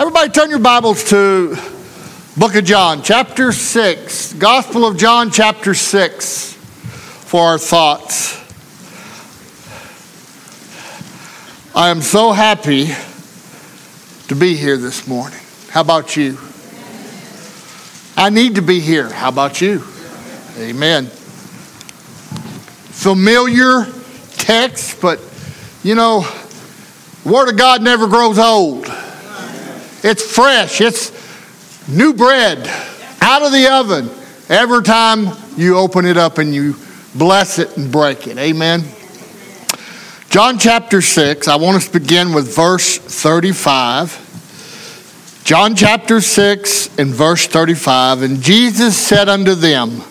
Everybody turn your Bibles to Book of John, chapter 6. Gospel of John, chapter 6 for our thoughts. I am so happy to be here this morning. How about you? I need to be here. How about you? Amen. Familiar text, but you know, Word of God never grows old. It's fresh. It's new bread out of the oven every time you open it up and you bless it and break it. Amen. John chapter 6, I want us to begin with verse 35. John chapter 6 and verse 35. And Jesus said unto them,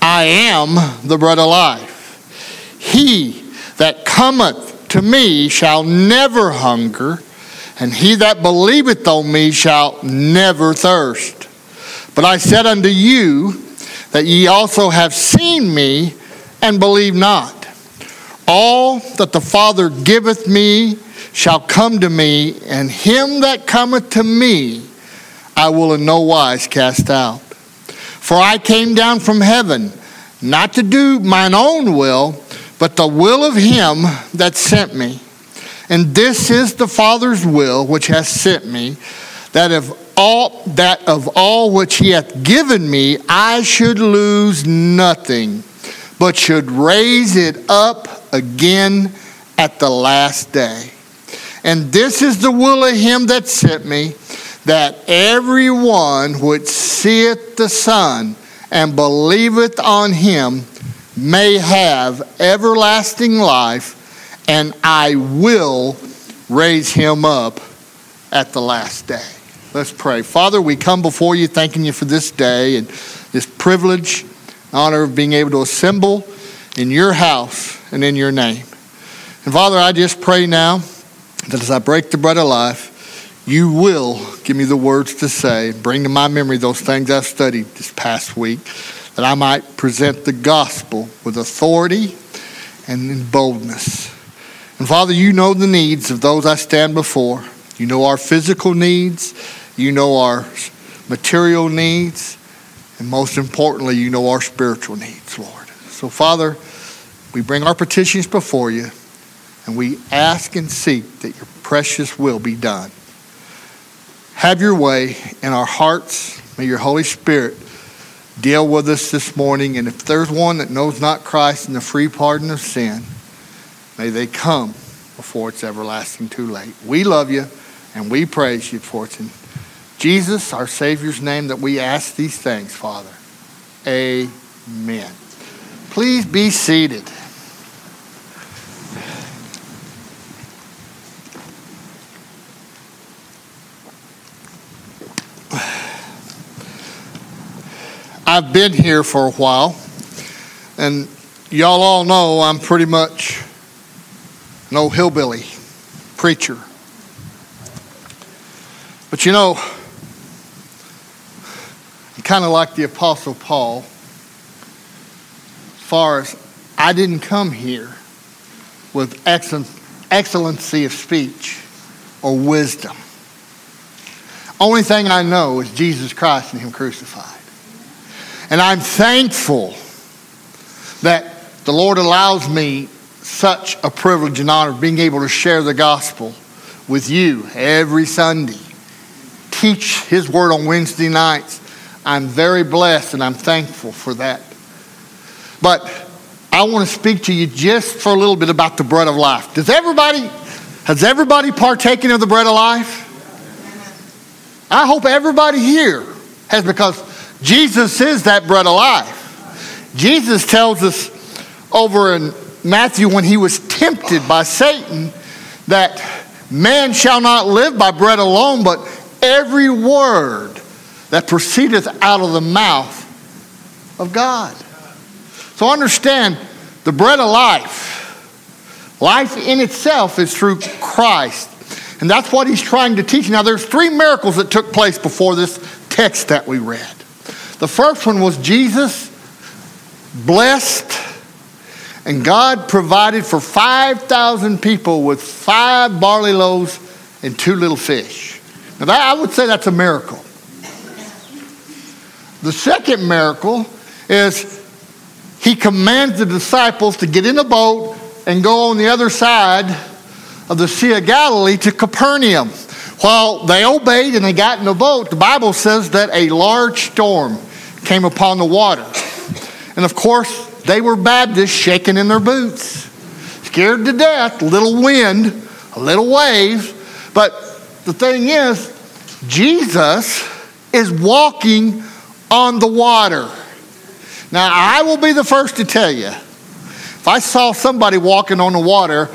I am the bread of life. He that cometh to me shall never hunger and he that believeth on me shall never thirst. But I said unto you that ye also have seen me and believe not. All that the Father giveth me shall come to me, and him that cometh to me I will in no wise cast out. For I came down from heaven, not to do mine own will, but the will of him that sent me. And this is the Father's will which hath sent me, that of all that of all which he hath given me I should lose nothing, but should raise it up again at the last day. And this is the will of him that sent me, that every one which seeth the Son and believeth on him may have everlasting life and I will raise him up at the last day. Let's pray. Father, we come before you thanking you for this day and this privilege, honor of being able to assemble in your house and in your name. And Father, I just pray now that as I break the bread of life, you will give me the words to say, bring to my memory those things I've studied this past week, that I might present the gospel with authority and in boldness. And Father, you know the needs of those I stand before. You know our physical needs, you know our material needs, and most importantly, you know our spiritual needs, Lord. So, Father, we bring our petitions before you, and we ask and seek that your precious will be done. Have your way in our hearts. May your Holy Spirit deal with us this morning. And if there's one that knows not Christ and the free pardon of sin, May they come before it's everlasting too late. We love you and we praise you for it Jesus, our Savior's name, that we ask these things, Father. Amen. Please be seated. I've been here for a while, and y'all all know I'm pretty much no hillbilly preacher. But you know, kind of like the Apostle Paul, as far as I didn't come here with excellency of speech or wisdom. Only thing I know is Jesus Christ and Him crucified. And I'm thankful that the Lord allows me such a privilege and honor being able to share the gospel with you every Sunday. Teach His Word on Wednesday nights. I'm very blessed and I'm thankful for that. But I want to speak to you just for a little bit about the bread of life. Does everybody, has everybody partaken of the bread of life? I hope everybody here has because Jesus is that bread of life. Jesus tells us over in Matthew, when he was tempted by Satan, that man shall not live by bread alone, but every word that proceedeth out of the mouth of God. So understand the bread of life. Life in itself is through Christ. And that's what he's trying to teach. Now, there's three miracles that took place before this text that we read. The first one was Jesus blessed and God provided for 5,000 people with five barley loaves and two little fish. Now, that, I would say that's a miracle. The second miracle is he commands the disciples to get in a boat and go on the other side of the Sea of Galilee to Capernaum. While they obeyed and they got in the boat, the Bible says that a large storm came upon the water. And of course, they were Baptists shaking in their boots, scared to death, a little wind, a little wave. But the thing is, Jesus is walking on the water. Now, I will be the first to tell you if I saw somebody walking on the water,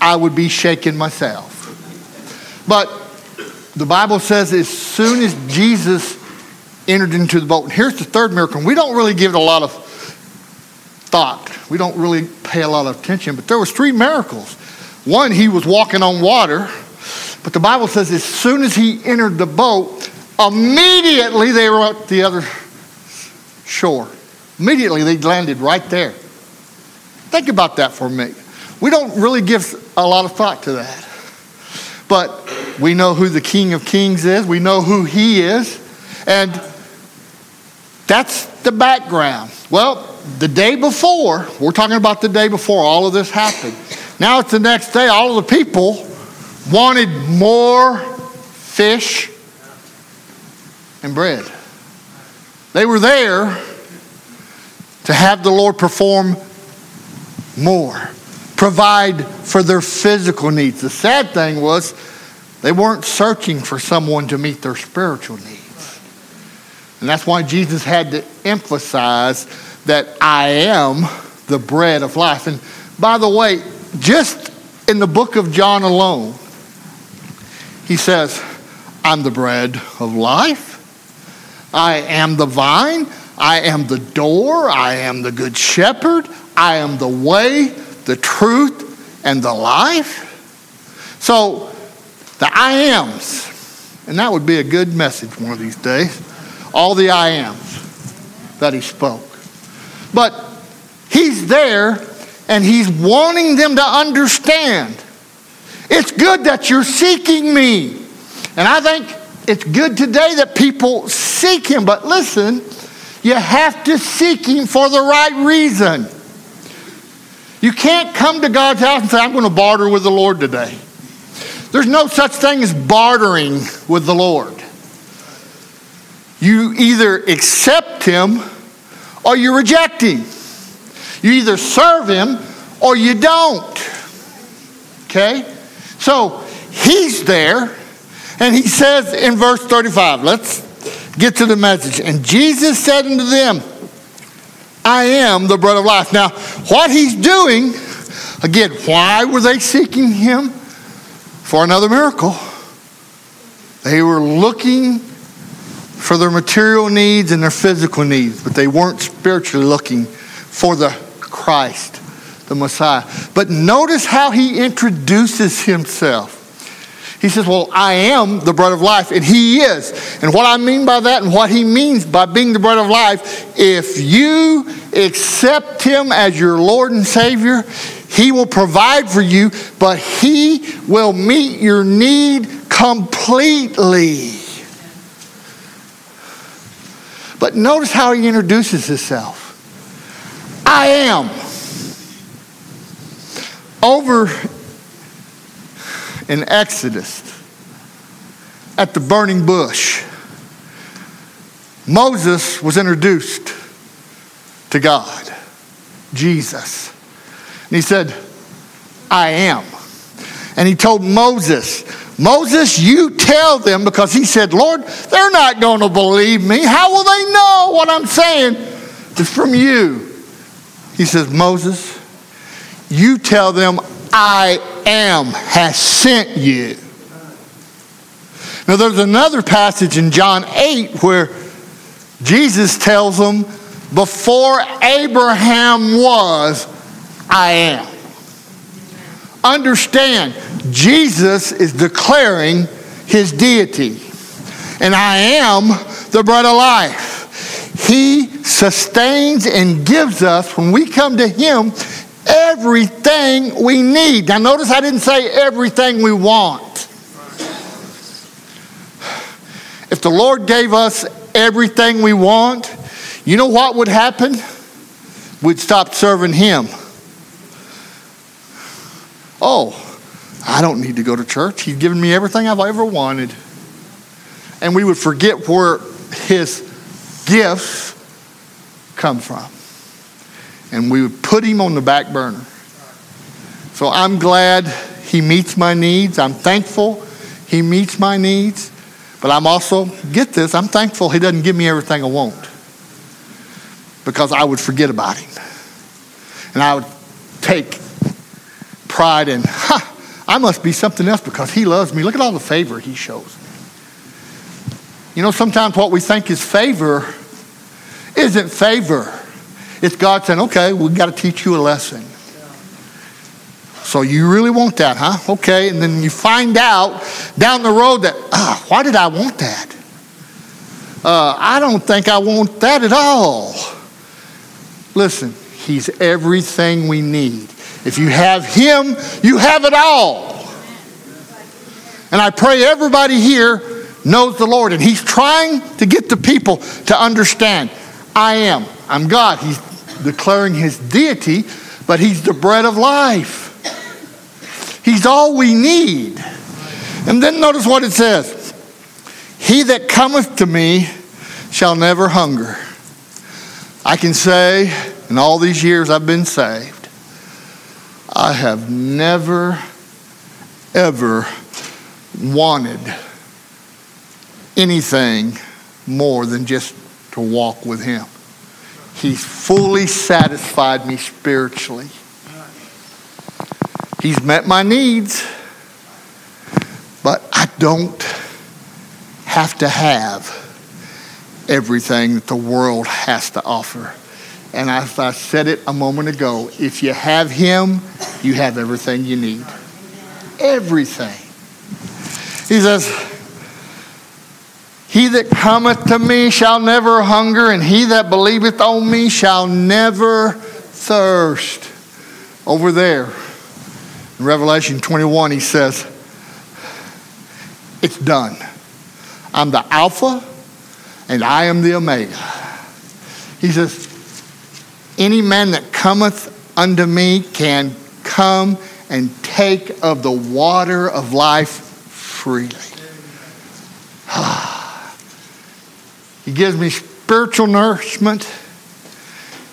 I would be shaking myself. But the Bible says as soon as Jesus entered into the boat, and here's the third miracle. We don't really give it a lot of thought. We don't really pay a lot of attention, but there was three miracles. One, he was walking on water, but the Bible says as soon as he entered the boat, immediately they were at the other shore. Immediately they landed right there. Think about that for a minute. We don't really give a lot of thought to that. But we know who the King of Kings is, we know who he is, and that's the background. Well, the day before, we're talking about the day before all of this happened. Now it's the next day, all of the people wanted more fish and bread. They were there to have the Lord perform more, provide for their physical needs. The sad thing was, they weren't searching for someone to meet their spiritual needs. And that's why Jesus had to emphasize that I am the bread of life. And by the way, just in the book of John alone, he says, I'm the bread of life. I am the vine. I am the door. I am the good shepherd. I am the way, the truth, and the life. So, the I ams, and that would be a good message one of these days. All the I ams that he spoke. But he's there and he's wanting them to understand. It's good that you're seeking me. And I think it's good today that people seek him. But listen, you have to seek him for the right reason. You can't come to God's house and say, I'm going to barter with the Lord today. There's no such thing as bartering with the Lord. You either accept him or you reject him. You either serve him or you don't. Okay? So he's there, and he says in verse 35, let's get to the message. And Jesus said unto them, I am the bread of life. Now, what he's doing, again, why were they seeking him? For another miracle. They were looking for their material needs and their physical needs, but they weren't spiritually looking for the Christ, the Messiah. But notice how he introduces himself. He says, Well, I am the bread of life, and He is. And what I mean by that and what He means by being the bread of life, if you accept Him as your Lord and Savior, He will provide for you, but He will meet your need completely. But notice how He introduces Himself I am. Over in Exodus at the burning bush, Moses was introduced to God, Jesus. And he said, I am. And he told Moses, Moses, you tell them because he said, Lord, they're not going to believe me. How will they know what I'm saying from you? He says, Moses, you tell them I am has sent you. Now, there's another passage in John 8 where Jesus tells them, Before Abraham was, I am. Understand, Jesus is declaring his deity. And I am the bread of life. He sustains and gives us, when we come to him, everything we need. Now, notice I didn't say everything we want. If the Lord gave us everything we want, you know what would happen? We'd stop serving Him. Oh, I don't need to go to church. He's given me everything I've ever wanted. And we would forget where His gifts come from. And we would put Him on the back burner. So I'm glad He meets my needs. I'm thankful He meets my needs. But I'm also, get this, I'm thankful He doesn't give me everything I want because I would forget about Him. And I would take pride in, ha, I must be something else because He loves me. Look at all the favor He shows. You know, sometimes what we think is favor isn't favor. It's God saying, okay, we've got to teach you a lesson. So you really want that, huh? Okay. And then you find out down the road that, ah, why did I want that? Uh, I don't think I want that at all. Listen, He's everything we need. If you have Him, you have it all. And I pray everybody here knows the Lord. And He's trying to get the people to understand I am. I'm God. He's declaring His deity, but He's the bread of life. He's all we need. And then notice what it says He that cometh to me shall never hunger. I can say, in all these years I've been saved, I have never, ever wanted anything more than just to walk with Him. He's fully satisfied me spiritually. He's met my needs, but I don't have to have everything that the world has to offer. And as I said it a moment ago, if you have Him, you have everything you need. Everything. He says, He that cometh to me shall never hunger, and he that believeth on me shall never thirst. Over there, in Revelation 21, he says, It's done. I'm the Alpha and I am the Omega. He says, Any man that cometh unto me can come and take of the water of life freely. he gives me spiritual nourishment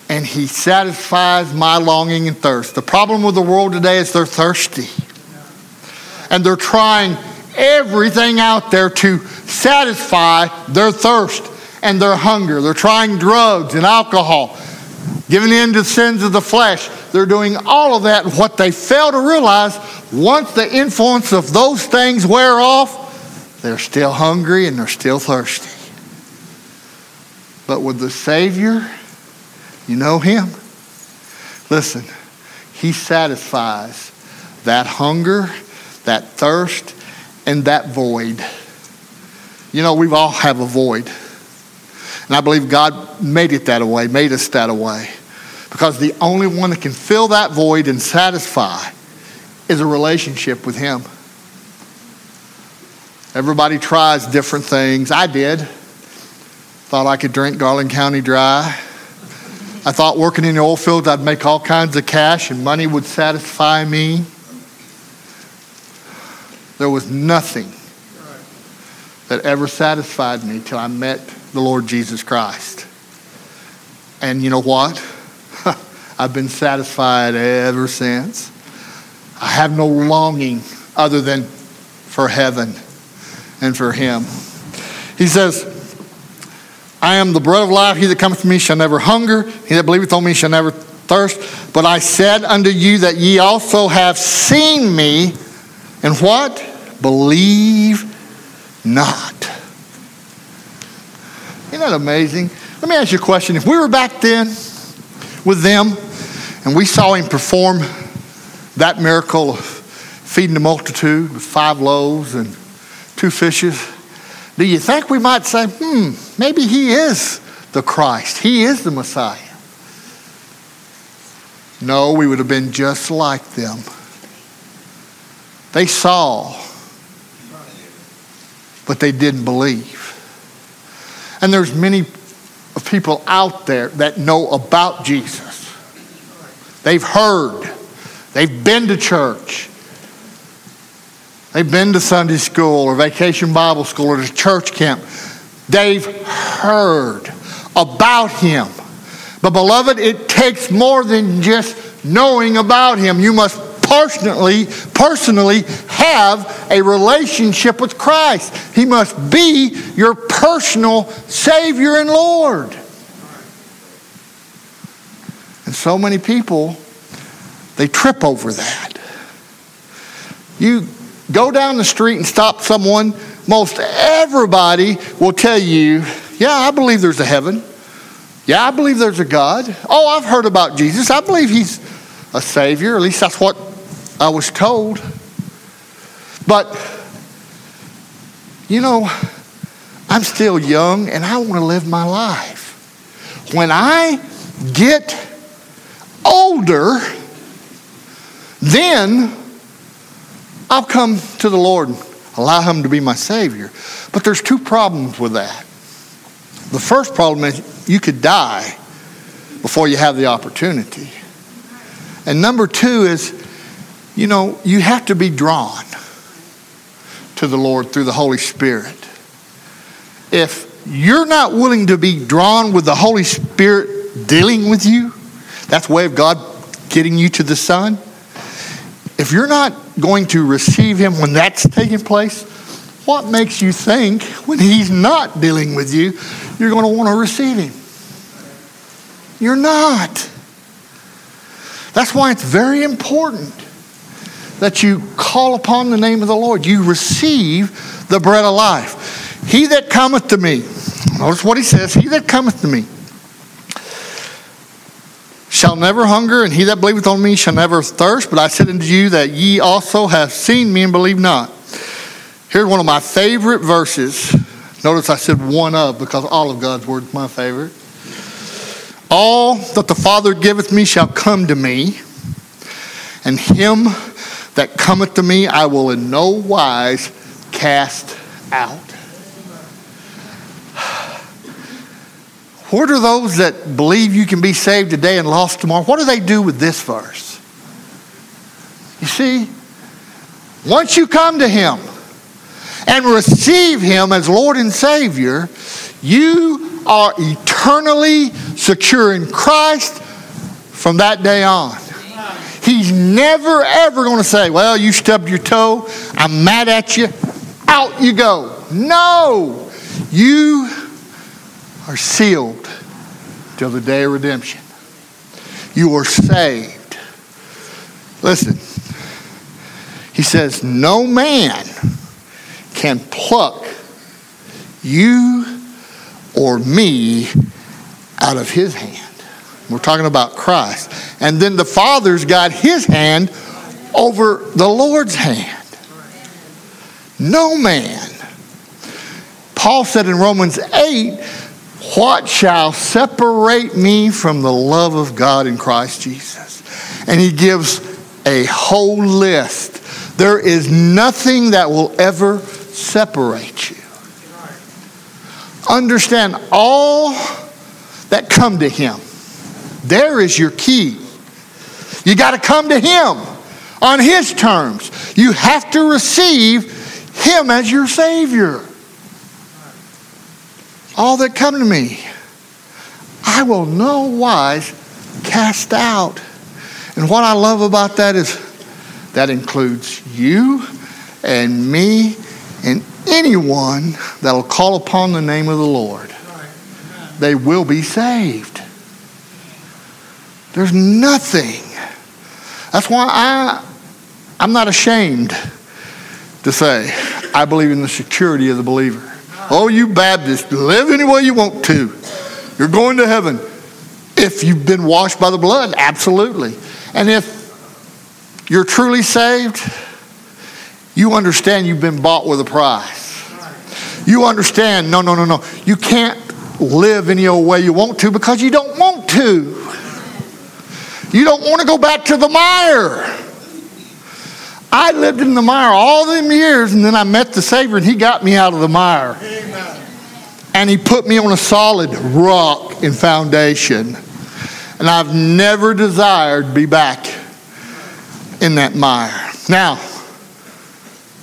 and he satisfies my longing and thirst. The problem with the world today is they're thirsty. And they're trying everything out there to satisfy their thirst and their hunger. They're trying drugs and alcohol, giving in to sins of the flesh. They're doing all of that. what they fail to realize, once the influence of those things wear off, they're still hungry and they're still thirsty. But with the Savior, you know him? Listen, he satisfies that hunger, that thirst, and that void. You know, we've all have a void. And I believe God made it that way, made us that way. Because the only one that can fill that void and satisfy is a relationship with Him. Everybody tries different things. I did. Thought I could drink Garland County dry. I thought working in the oil fields, I'd make all kinds of cash and money would satisfy me. There was nothing that ever satisfied me till I met the Lord Jesus Christ. And you know what? I've been satisfied ever since. I have no longing other than for heaven and for Him. He says, I am the bread of life. He that cometh to me shall never hunger. He that believeth on me shall never thirst. But I said unto you that ye also have seen me, and what? Believe not. Isn't that amazing? Let me ask you a question. If we were back then with them and we saw him perform that miracle of feeding the multitude with five loaves and two fishes, do you think we might say, hmm, maybe he is the Christ? He is the Messiah. No, we would have been just like them. They saw, but they didn't believe. And there's many people out there that know about Jesus. They've heard. They've been to church. They've been to Sunday school or vacation Bible school or to church camp. They've heard about him. But, beloved, it takes more than just knowing about him. You must personally, personally have a relationship with Christ. He must be your personal Savior and Lord. And so many people, they trip over that. You go down the street and stop someone, most everybody will tell you, Yeah, I believe there's a heaven. Yeah, I believe there's a God. Oh, I've heard about Jesus. I believe he's a Savior. At least that's what I was told. But, you know, I'm still young and I want to live my life. When I get older, then I'll come to the Lord and allow Him to be my Savior. But there's two problems with that. The first problem is you could die before you have the opportunity. And number two is you know, you have to be drawn to the Lord through the Holy Spirit. If you're not willing to be drawn with the Holy Spirit dealing with you, that's the way of God getting you to the Son. If you're not going to receive Him when that's taking place, what makes you think when He's not dealing with you, you're going to want to receive Him? You're not. That's why it's very important that you call upon the name of the Lord. You receive the bread of life. He that cometh to me, notice what he says, he that cometh to me shall never hunger, and he that believeth on me shall never thirst. But I said unto you that ye also have seen me and believe not. Here's one of my favorite verses. Notice I said one of because all of God's word is my favorite. All that the Father giveth me shall come to me, and him that cometh to me, I will in no wise cast out. What are those that believe you can be saved today and lost tomorrow? What do they do with this verse? You see, once you come to Him and receive Him as Lord and Savior, you are eternally secure in Christ from that day on. He's never, ever going to say, Well, you stubbed your toe. I'm mad at you. Out you go. No. You are sealed till the day of redemption. You are saved. Listen, he says, No man can pluck you or me out of his hand. We're talking about Christ. And then the Father's got his hand over the Lord's hand. No man. Paul said in Romans 8, What shall separate me from the love of God in Christ Jesus? And he gives a whole list. There is nothing that will ever separate you. Understand all that come to him there is your key. You got to come to Him on His terms. You have to receive Him as your Savior. All that come to me, I will no wise cast out. And what I love about that is that includes you and me and anyone that will call upon the name of the Lord. They will be saved. There's nothing. That's why I, I'm not ashamed to say I believe in the security of the believer. Oh, you Baptists, live any way you want to. You're going to heaven. If you've been washed by the blood, absolutely. And if you're truly saved, you understand you've been bought with a price. You understand, no, no, no, no. You can't live any old way you want to because you don't want to. You don't want to go back to the mire. I lived in the mire all them years, and then I met the Savior, and He got me out of the mire. Amen. and He put me on a solid rock and foundation. And I've never desired to be back in that mire. Now,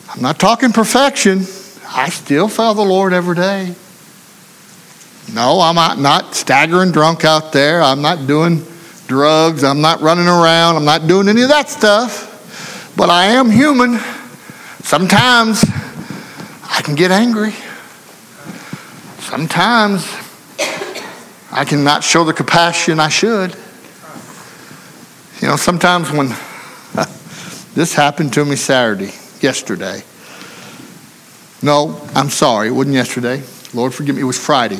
I'm not talking perfection. I still fail the Lord every day. No, I'm not staggering drunk out there. I'm not doing drugs. I'm not running around. I'm not doing any of that stuff. But I am human. Sometimes I can get angry. Sometimes I cannot show the compassion I should. You know, sometimes when this happened to me Saturday, yesterday. No, I'm sorry, it wasn't yesterday. Lord forgive me, it was Friday.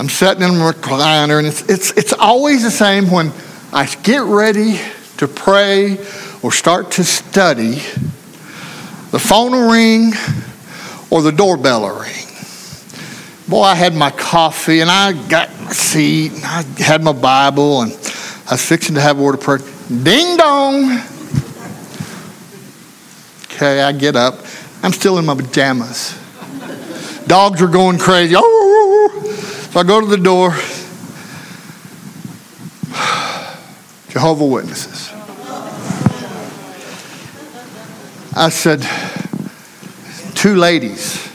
I'm sitting in a recliner, and it's, it's, it's always the same when I get ready to pray or start to study. The phone will ring or the doorbell will ring. Boy, I had my coffee and I got my seat and I had my Bible and I was fixing to have a word of prayer. Ding dong. Okay, I get up. I'm still in my pajamas. Dogs are going crazy. Oh, oh, oh, so I go to the door. Jehovah Witnesses. I said, two ladies.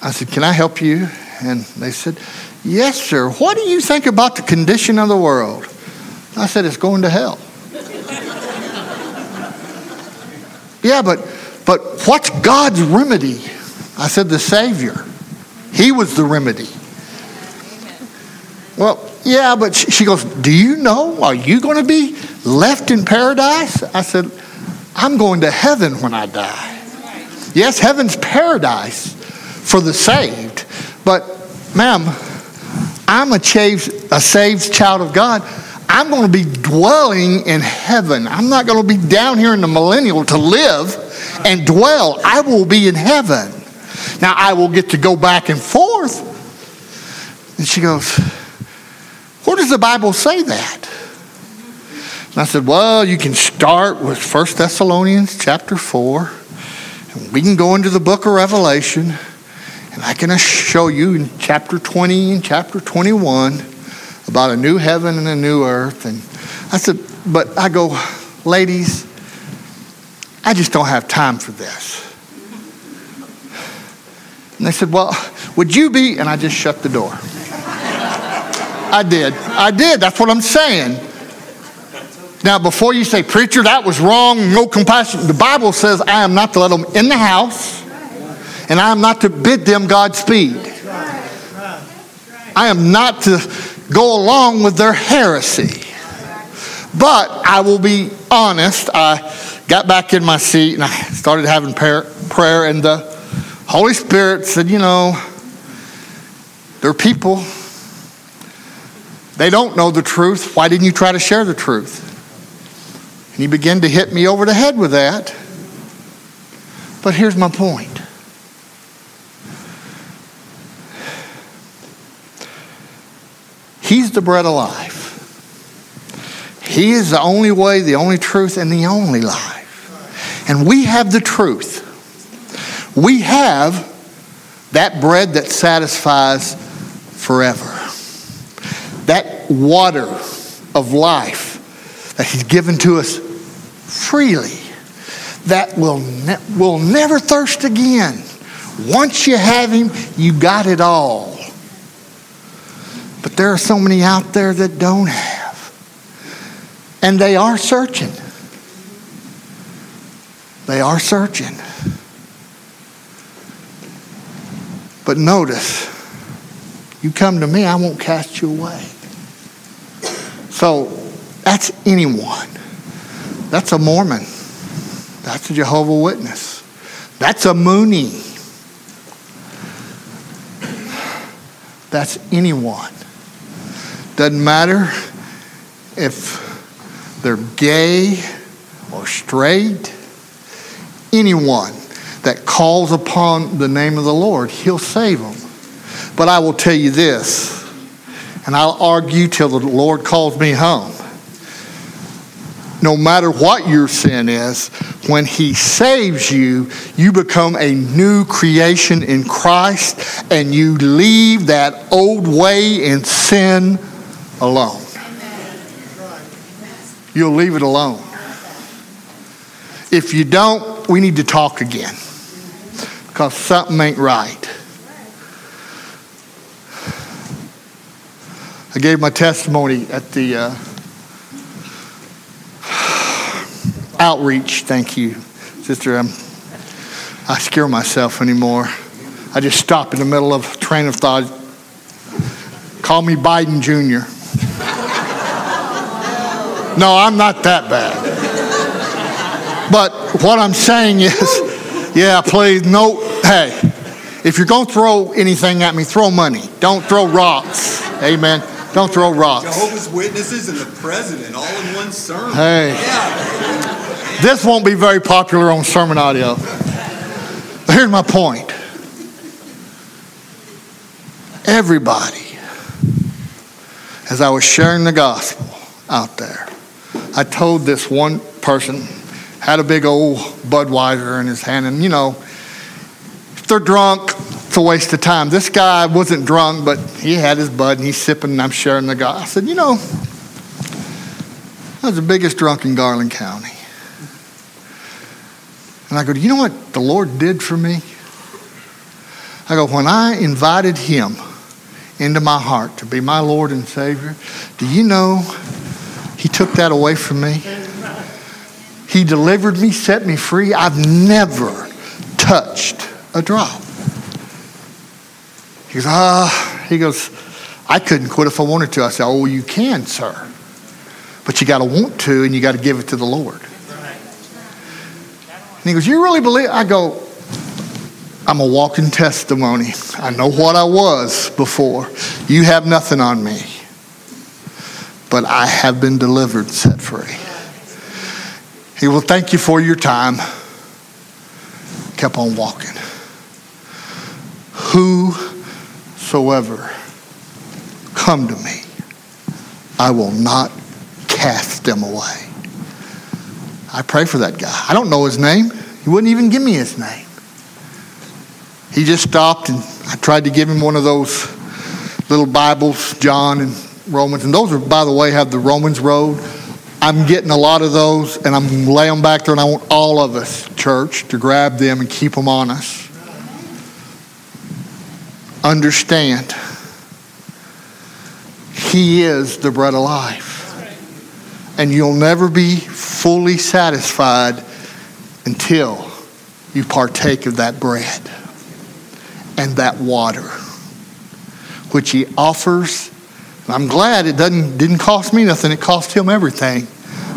I said, Can I help you? And they said, Yes, sir. What do you think about the condition of the world? I said, It's going to hell. yeah, but, but what's God's remedy? I said, The Savior. He was the remedy. Well, yeah, but she goes, Do you know? Are you going to be left in paradise? I said, I'm going to heaven when I die. Yes, heaven's paradise for the saved. But, ma'am, I'm a saved, a saved child of God. I'm going to be dwelling in heaven. I'm not going to be down here in the millennial to live and dwell. I will be in heaven. Now, I will get to go back and forth. And she goes, does the Bible say that? And I said, Well, you can start with 1 Thessalonians chapter 4. And we can go into the book of Revelation. And I can show you in chapter 20 and chapter 21 about a new heaven and a new earth. And I said, But I go, ladies, I just don't have time for this. And they said, Well, would you be? And I just shut the door. I did. I did. That's what I'm saying. Now, before you say, Preacher, that was wrong, no compassion, the Bible says, I am not to let them in the house, and I am not to bid them Godspeed. I am not to go along with their heresy. But I will be honest, I got back in my seat and I started having prayer, and the Holy Spirit said, You know, there are people, they don't know the truth. Why didn't you try to share the truth? And he began to hit me over the head with that. But here's my point. He's the bread of life. He is the only way, the only truth, and the only life. And we have the truth. We have that bread that satisfies forever. That water of life that He's given to us freely that will, ne- will never thirst again. Once you have Him, you got it all. But there are so many out there that don't have. And they are searching. They are searching. But notice, you come to me, I won't cast you away. So that's anyone. That's a Mormon. That's a Jehovah Witness. That's a Moonie. That's anyone. Doesn't matter if they're gay or straight, anyone that calls upon the name of the Lord, He'll save them. But I will tell you this, and I'll argue till the Lord calls me home. No matter what your sin is, when he saves you, you become a new creation in Christ and you leave that old way in sin alone. You'll leave it alone. If you don't, we need to talk again because something ain't right. I gave my testimony at the uh, outreach. Thank you, sister. I'm, I scare myself anymore. I just stop in the middle of train of thought. Call me Biden Jr. No, I'm not that bad. But what I'm saying is, yeah, please, no, hey, if you're going to throw anything at me, throw money. Don't throw rocks. Amen. Don't throw rocks. Jehovah's Witnesses and the president all in one sermon. Hey. Yeah. This won't be very popular on SermonAudio. But here's my point. Everybody, as I was sharing the gospel out there, I told this one person, had a big old Budweiser in his hand, and you know, if they're drunk, it's a waste of time. This guy wasn't drunk, but he had his bud and he's sipping, and I'm sharing the gospel. I said, you know, I was the biggest drunk in Garland County. And I go, you know what the Lord did for me? I go, when I invited him into my heart to be my Lord and Savior, do you know he took that away from me? He delivered me, set me free. I've never touched a drop. He goes, ah, he goes, I couldn't quit if I wanted to. I said, oh, you can, sir. But you got to want to and you got to give it to the Lord. And he goes, You really believe? I go, I'm a walking testimony. I know what I was before. You have nothing on me. But I have been delivered, set free. He will thank you for your time. Kept on walking. Whosoever come to me, I will not cast them away. I pray for that guy. I don't know his name. He wouldn't even give me his name. He just stopped and I tried to give him one of those little Bibles, John and Romans. And those are, by the way, have the Romans road. I'm getting a lot of those and I'm laying them back there and I want all of us, church, to grab them and keep them on us. Understand, He is the bread of life. And you'll never be fully satisfied until you partake of that bread and that water, which he offers. I'm glad it doesn't didn't cost me nothing. It cost him everything,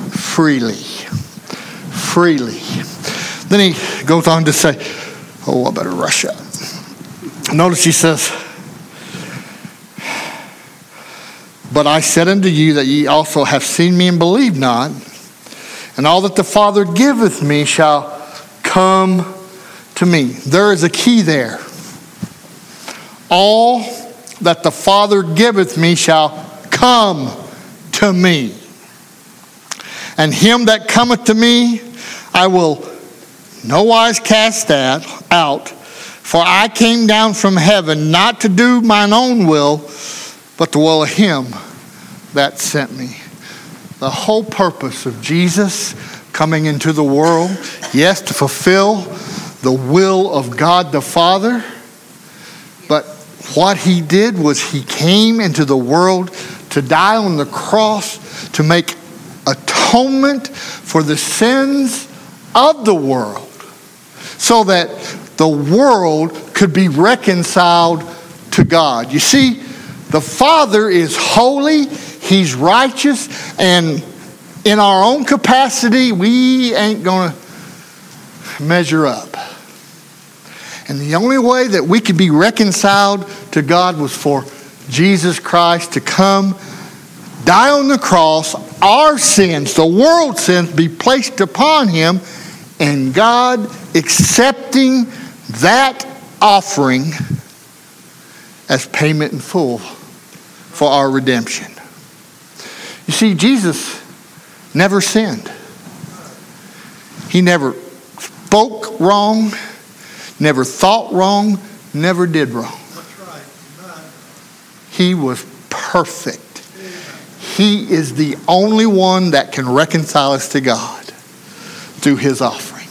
freely, freely. Then he goes on to say, "Oh, I better rush up." Notice he says, "But I said unto you that ye also have seen me and believe not." and all that the Father giveth me shall come to me. There is a key there. All that the Father giveth me shall come to me. And him that cometh to me, I will no wise cast that out. For I came down from heaven not to do mine own will, but the will of him that sent me. The whole purpose of Jesus coming into the world, yes, to fulfill the will of God the Father, but what he did was he came into the world to die on the cross to make atonement for the sins of the world so that the world could be reconciled to God. You see, the Father is holy, He's righteous, and in our own capacity, we ain't going to measure up. And the only way that we could be reconciled to God was for Jesus Christ to come, die on the cross, our sins, the world's sins, be placed upon him, and God accepting that offering as payment in full for our redemption. You see, Jesus never sinned. He never spoke wrong, never thought wrong, never did wrong. He was perfect. He is the only one that can reconcile us to God through his offering.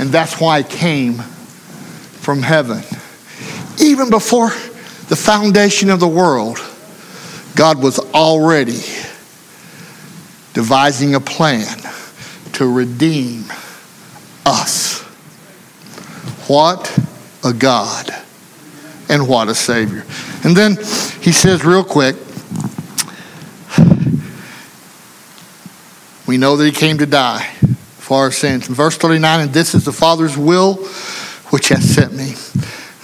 And that's why it came from heaven. Even before the foundation of the world, God was already devising a plan to redeem us. What a God and what a Savior. And then he says, real quick, we know that he came to die for our sins. In verse 39, and this is the Father's will which hath sent me,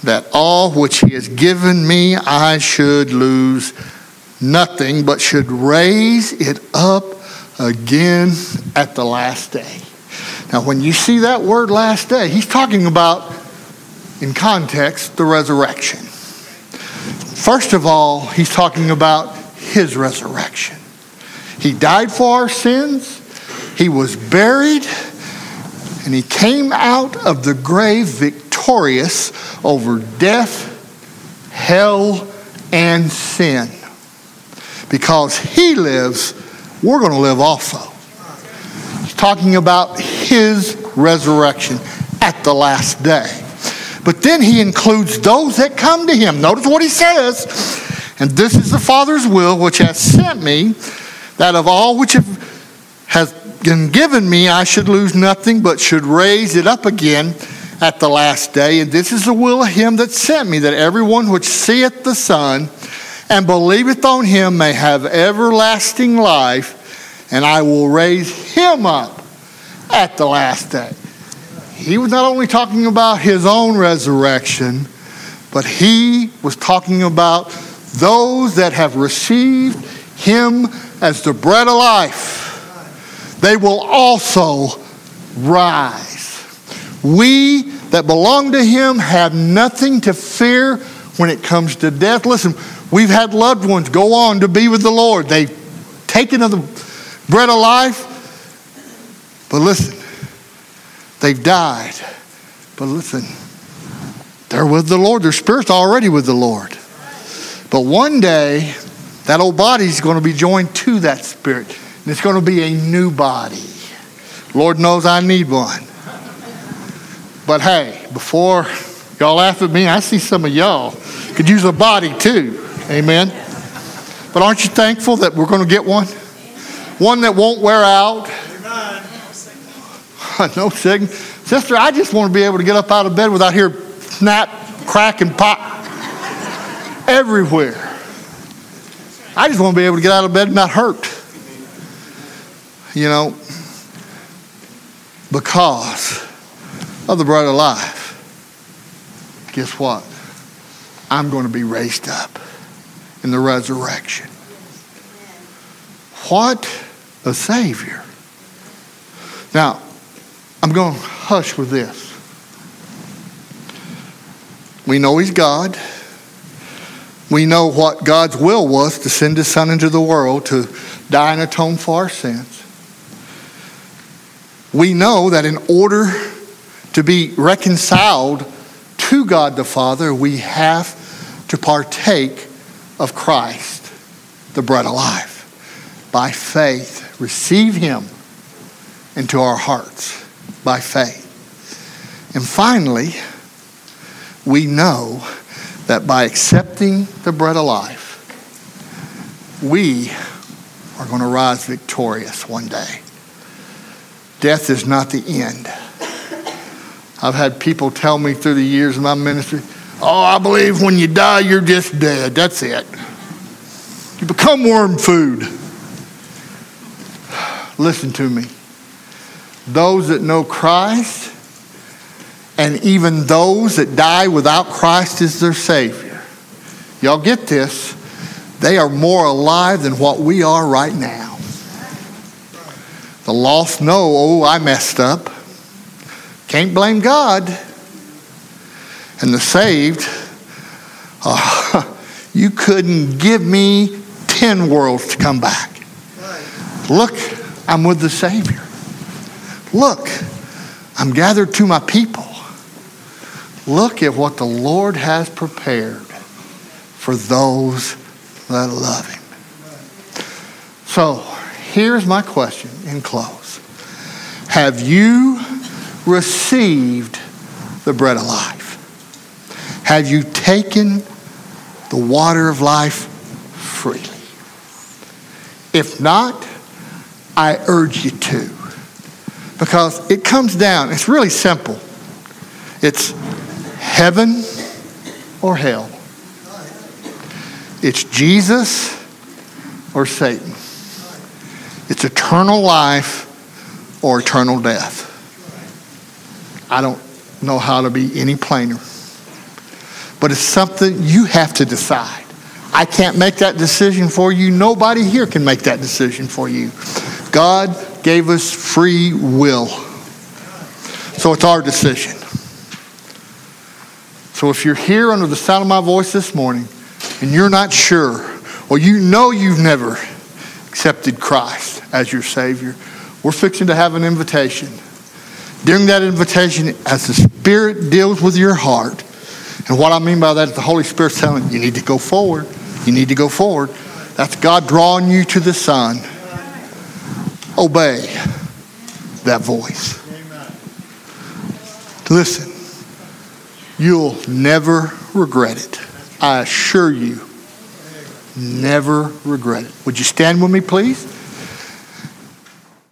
that all which he has given me I should lose nothing, but should raise it up again at the last day. Now, when you see that word last day, he's talking about, in context, the resurrection. First of all, he's talking about his resurrection. He died for our sins, he was buried, and he came out of the grave victorious over death, hell, and sin. Because he lives, we're going to live also. He's talking about his resurrection at the last day. But then he includes those that come to him. Notice what he says. And this is the Father's will which has sent me, that of all which have, has been given me, I should lose nothing, but should raise it up again at the last day. And this is the will of him that sent me, that everyone which seeth the Son and believeth on him may have everlasting life, and I will raise him up at the last day. He was not only talking about his own resurrection, but he was talking about those that have received him as the bread of life. They will also rise. We that belong to him have nothing to fear when it comes to death. Listen, we've had loved ones go on to be with the Lord. They've taken of the bread of life. But listen, they've died. But listen, they're with the Lord. Their spirit's already with the Lord. But one day, that old body's going to be joined to that spirit. It's going to be a new body. Lord knows I need one. But hey, before y'all laugh at me, I see some of y'all could use a body too. Amen. But aren't you thankful that we're going to get one? One that won't wear out. no signal. Sister, I just want to be able to get up out of bed without hear snap, crack, and pop everywhere. I just want to be able to get out of bed and not hurt. You know, because of the bread of life. Guess what? I'm going to be raised up in the resurrection. What a Savior. Now, I'm going to hush with this. We know He's God. We know what God's will was to send His Son into the world to die and atone for our sins. We know that in order to be reconciled to God the Father, we have to partake of Christ, the bread of life. By faith, receive Him into our hearts by faith. And finally, we know that by accepting the bread of life, we are going to rise victorious one day. Death is not the end. I've had people tell me through the years of my ministry, oh, I believe when you die, you're just dead. That's it. You become worm food. Listen to me. Those that know Christ, and even those that die without Christ as their Savior. Y'all get this? They are more alive than what we are right now. The lost know, oh, I messed up. Can't blame God. And the saved, oh, you couldn't give me 10 worlds to come back. Look, I'm with the Savior. Look, I'm gathered to my people. Look at what the Lord has prepared for those that love him. So here's my question in close Have you received the bread of life? Have you taken the water of life freely? If not, I urge you to. Because it comes down, it's really simple. It's heaven or hell. It's Jesus or Satan. It's eternal life or eternal death. I don't know how to be any plainer. But it's something you have to decide. I can't make that decision for you. Nobody here can make that decision for you. God gave us free will. So it's our decision. So if you're here under the sound of my voice this morning and you're not sure, or you know you've never accepted Christ as your Savior, we're fixing to have an invitation. During that invitation, as the Spirit deals with your heart, and what I mean by that is the Holy Spirit's telling you, you need to go forward. You need to go forward. That's God drawing you to the Son. Obey that voice. Listen, you'll never regret it. I assure you, never regret it. Would you stand with me, please?